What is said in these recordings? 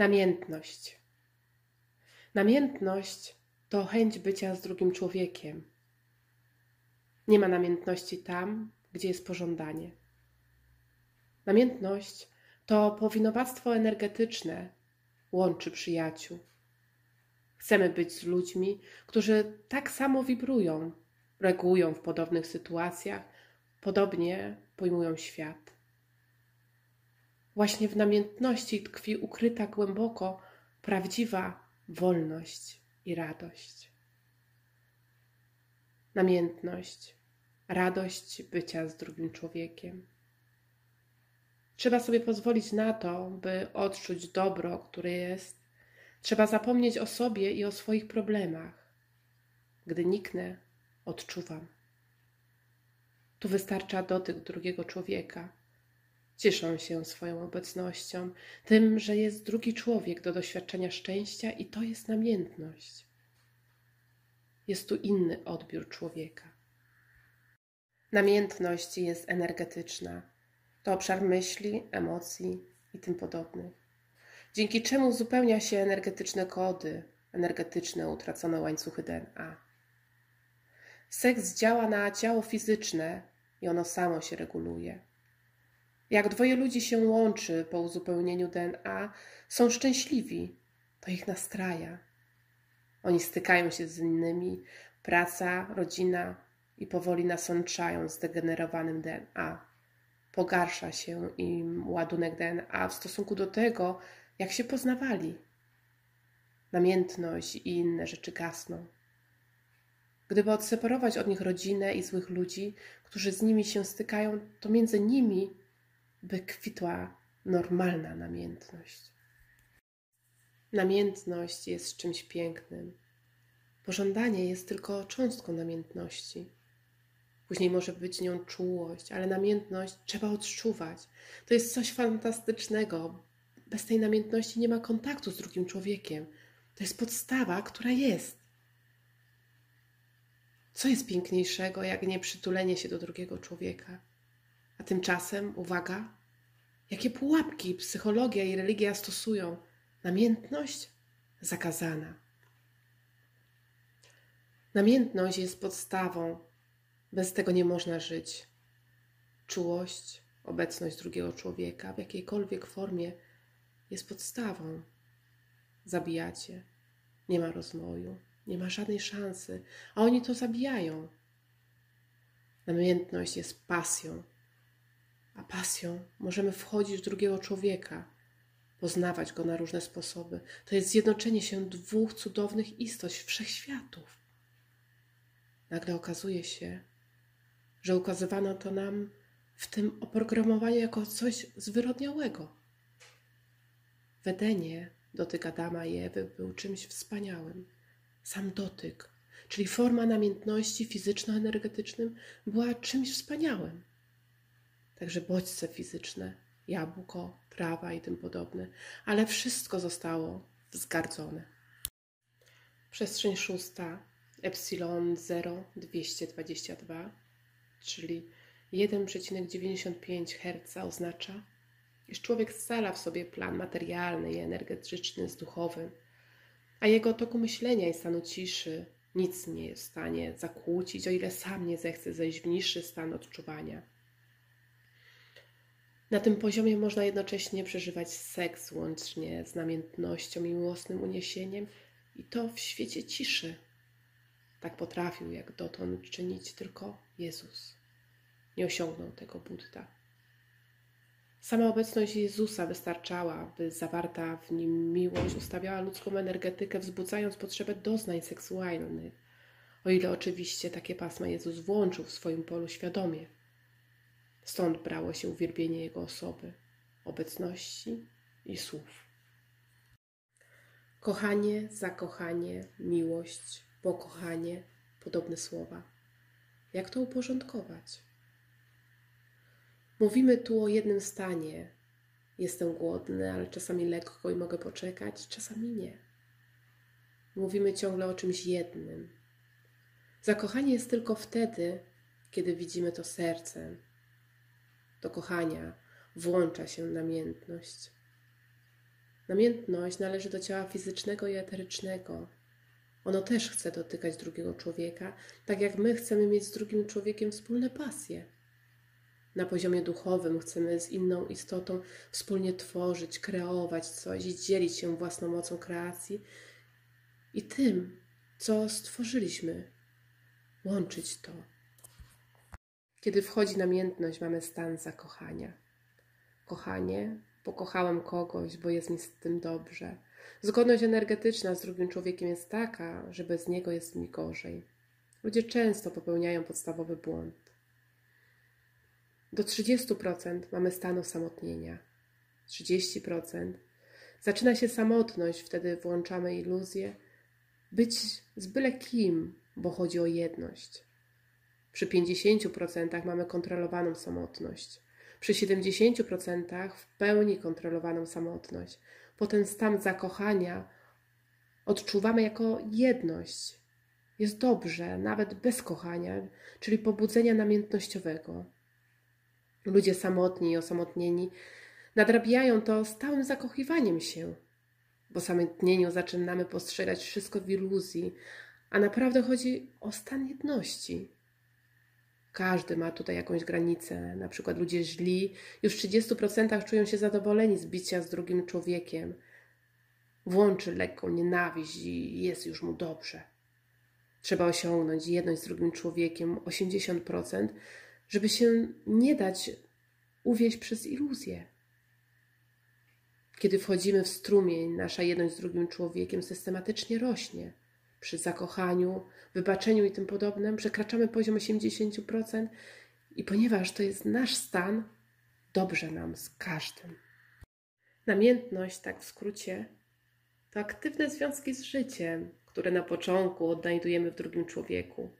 Namiętność. Namiętność to chęć bycia z drugim człowiekiem. Nie ma namiętności tam, gdzie jest pożądanie. Namiętność to powinowactwo energetyczne, łączy przyjaciół. Chcemy być z ludźmi, którzy tak samo wibrują, reagują w podobnych sytuacjach, podobnie pojmują świat. Właśnie w namiętności tkwi ukryta głęboko prawdziwa wolność i radość. Namiętność, radość bycia z drugim człowiekiem. Trzeba sobie pozwolić na to, by odczuć dobro, które jest. Trzeba zapomnieć o sobie i o swoich problemach. Gdy niknę, odczuwam. Tu wystarcza dotyk drugiego człowieka Cieszą się swoją obecnością, tym, że jest drugi człowiek do doświadczenia szczęścia i to jest namiętność. Jest tu inny odbiór człowieka. Namiętność jest energetyczna. To obszar myśli, emocji i tym podobnych. Dzięki czemu uzupełnia się energetyczne kody, energetyczne utracone łańcuchy DNA. Seks działa na ciało fizyczne i ono samo się reguluje. Jak dwoje ludzi się łączy po uzupełnieniu DNA, są szczęśliwi, to ich nastraja. Oni stykają się z innymi, praca, rodzina i powoli nasączają zdegenerowanym DNA. Pogarsza się im ładunek DNA w stosunku do tego, jak się poznawali. Namiętność i inne rzeczy gasną. Gdyby odseparować od nich rodzinę i złych ludzi, którzy z nimi się stykają, to między nimi by kwitła normalna namiętność. Namiętność jest czymś pięknym. Pożądanie jest tylko cząstką namiętności. Później może być nią czułość, ale namiętność trzeba odczuwać. To jest coś fantastycznego. Bez tej namiętności nie ma kontaktu z drugim człowiekiem. To jest podstawa, która jest. Co jest piękniejszego, jak nie przytulenie się do drugiego człowieka? A tymczasem, uwaga, jakie pułapki psychologia i religia stosują? Namiętność zakazana. Namiętność jest podstawą, bez tego nie można żyć. Czułość, obecność drugiego człowieka w jakiejkolwiek formie jest podstawą. Zabijacie, nie ma rozwoju, nie ma żadnej szansy, a oni to zabijają. Namiętność jest pasją, a pasją możemy wchodzić w drugiego człowieka, poznawać go na różne sposoby. To jest zjednoczenie się dwóch cudownych istot wszechświatów. Nagle okazuje się, że ukazywano to nam w tym oprogramowaniu jako coś zwyrodniałego. W Edenie dotyk Adama i Ewy był czymś wspaniałym. Sam dotyk, czyli forma namiętności fizyczno-energetycznym, była czymś wspaniałym także bodźce fizyczne, jabłko, trawa i tym podobne, ale wszystko zostało wzgardzone. Przestrzeń szósta, epsilon 0,222, czyli 1,95 Hz oznacza, iż człowiek scala w sobie plan materialny i energetyczny z duchowym, a jego toku myślenia i stanu ciszy nic nie jest w stanie zakłócić, o ile sam nie zechce zejść w niższy stan odczuwania. Na tym poziomie można jednocześnie przeżywać seks łącznie z namiętnością i miłosnym uniesieniem i to w świecie ciszy. Tak potrafił jak dotąd czynić tylko Jezus. Nie osiągnął tego Buddha. Sama obecność Jezusa wystarczała, by zawarta w nim miłość ustawiała ludzką energetykę, wzbudzając potrzebę doznań seksualnych, o ile oczywiście takie pasma Jezus włączył w swoim polu świadomie. Stąd brało się uwielbienie Jego osoby, obecności i słów. Kochanie, zakochanie, miłość, pokochanie, podobne słowa. Jak to uporządkować? Mówimy tu o jednym stanie. Jestem głodny, ale czasami lekko i mogę poczekać, czasami nie. Mówimy ciągle o czymś jednym. Zakochanie jest tylko wtedy, kiedy widzimy to sercem, do kochania włącza się namiętność. Namiętność należy do ciała fizycznego i eterycznego. Ono też chce dotykać drugiego człowieka, tak jak my chcemy mieć z drugim człowiekiem wspólne pasje. Na poziomie duchowym chcemy z inną istotą wspólnie tworzyć, kreować coś i dzielić się własną mocą kreacji i tym, co stworzyliśmy, łączyć to. Kiedy wchodzi namiętność, mamy stan zakochania. Kochanie, pokochałem kogoś, bo jest mi z tym dobrze. Zgodność energetyczna z drugim człowiekiem jest taka, że bez niego jest mi gorzej. Ludzie często popełniają podstawowy błąd. Do 30% mamy stan osamotnienia. 30% zaczyna się samotność, wtedy włączamy iluzję być z byle kim, bo chodzi o jedność. Przy 50% mamy kontrolowaną samotność. Przy 70% w pełni kontrolowaną samotność. Potem stan zakochania odczuwamy jako jedność. Jest dobrze, nawet bez kochania, czyli pobudzenia namiętnościowego. Ludzie samotni i osamotnieni nadrabiają to stałym zakochiwaniem się. W samotnieniu zaczynamy postrzegać wszystko w iluzji, a naprawdę chodzi o stan jedności. Każdy ma tutaj jakąś granicę. Na przykład ludzie źli już w 30% czują się zadowoleni z bicia z drugim człowiekiem. Włączy lekką nienawiść i jest już mu dobrze. Trzeba osiągnąć jedność z drugim człowiekiem 80%, żeby się nie dać uwieść przez iluzję. Kiedy wchodzimy w strumień, nasza jedność z drugim człowiekiem systematycznie rośnie. Przy zakochaniu, wybaczeniu i tym podobnym przekraczamy poziom 80% i ponieważ to jest nasz stan, dobrze nam z każdym. Namiętność, tak w skrócie, to aktywne związki z życiem, które na początku odnajdujemy w drugim człowieku.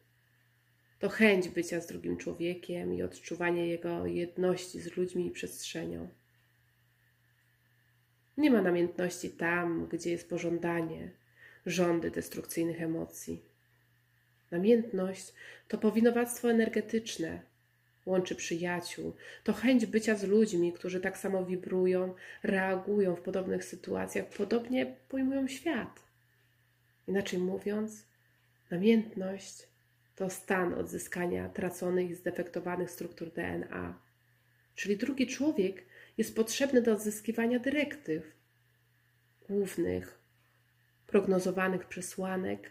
To chęć bycia z drugim człowiekiem i odczuwanie jego jedności z ludźmi i przestrzenią. Nie ma namiętności tam, gdzie jest pożądanie, rządy destrukcyjnych emocji. Namiętność to powinowactwo energetyczne, łączy przyjaciół, to chęć bycia z ludźmi, którzy tak samo wibrują, reagują w podobnych sytuacjach, podobnie pojmują świat. Inaczej mówiąc, namiętność to stan odzyskania traconych i zdefektowanych struktur DNA. Czyli drugi człowiek jest potrzebny do odzyskiwania dyrektyw głównych, prognozowanych przesłanek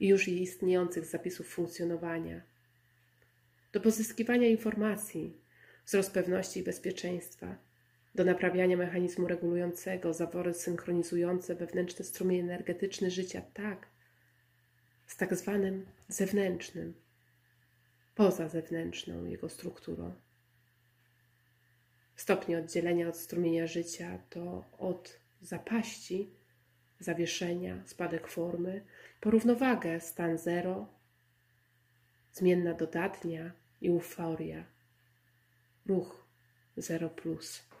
i już istniejących zapisów funkcjonowania, do pozyskiwania informacji, wzrost pewności i bezpieczeństwa, do naprawiania mechanizmu regulującego, zawory synchronizujące wewnętrzny strumień energetyczny życia tak, z tak zwanym zewnętrznym, poza zewnętrzną jego strukturą. Stopnie oddzielenia od strumienia życia to od zapaści, zawieszenia, spadek formy, porównowagę stan zero, zmienna dodatnia i euforia, ruch zero plus.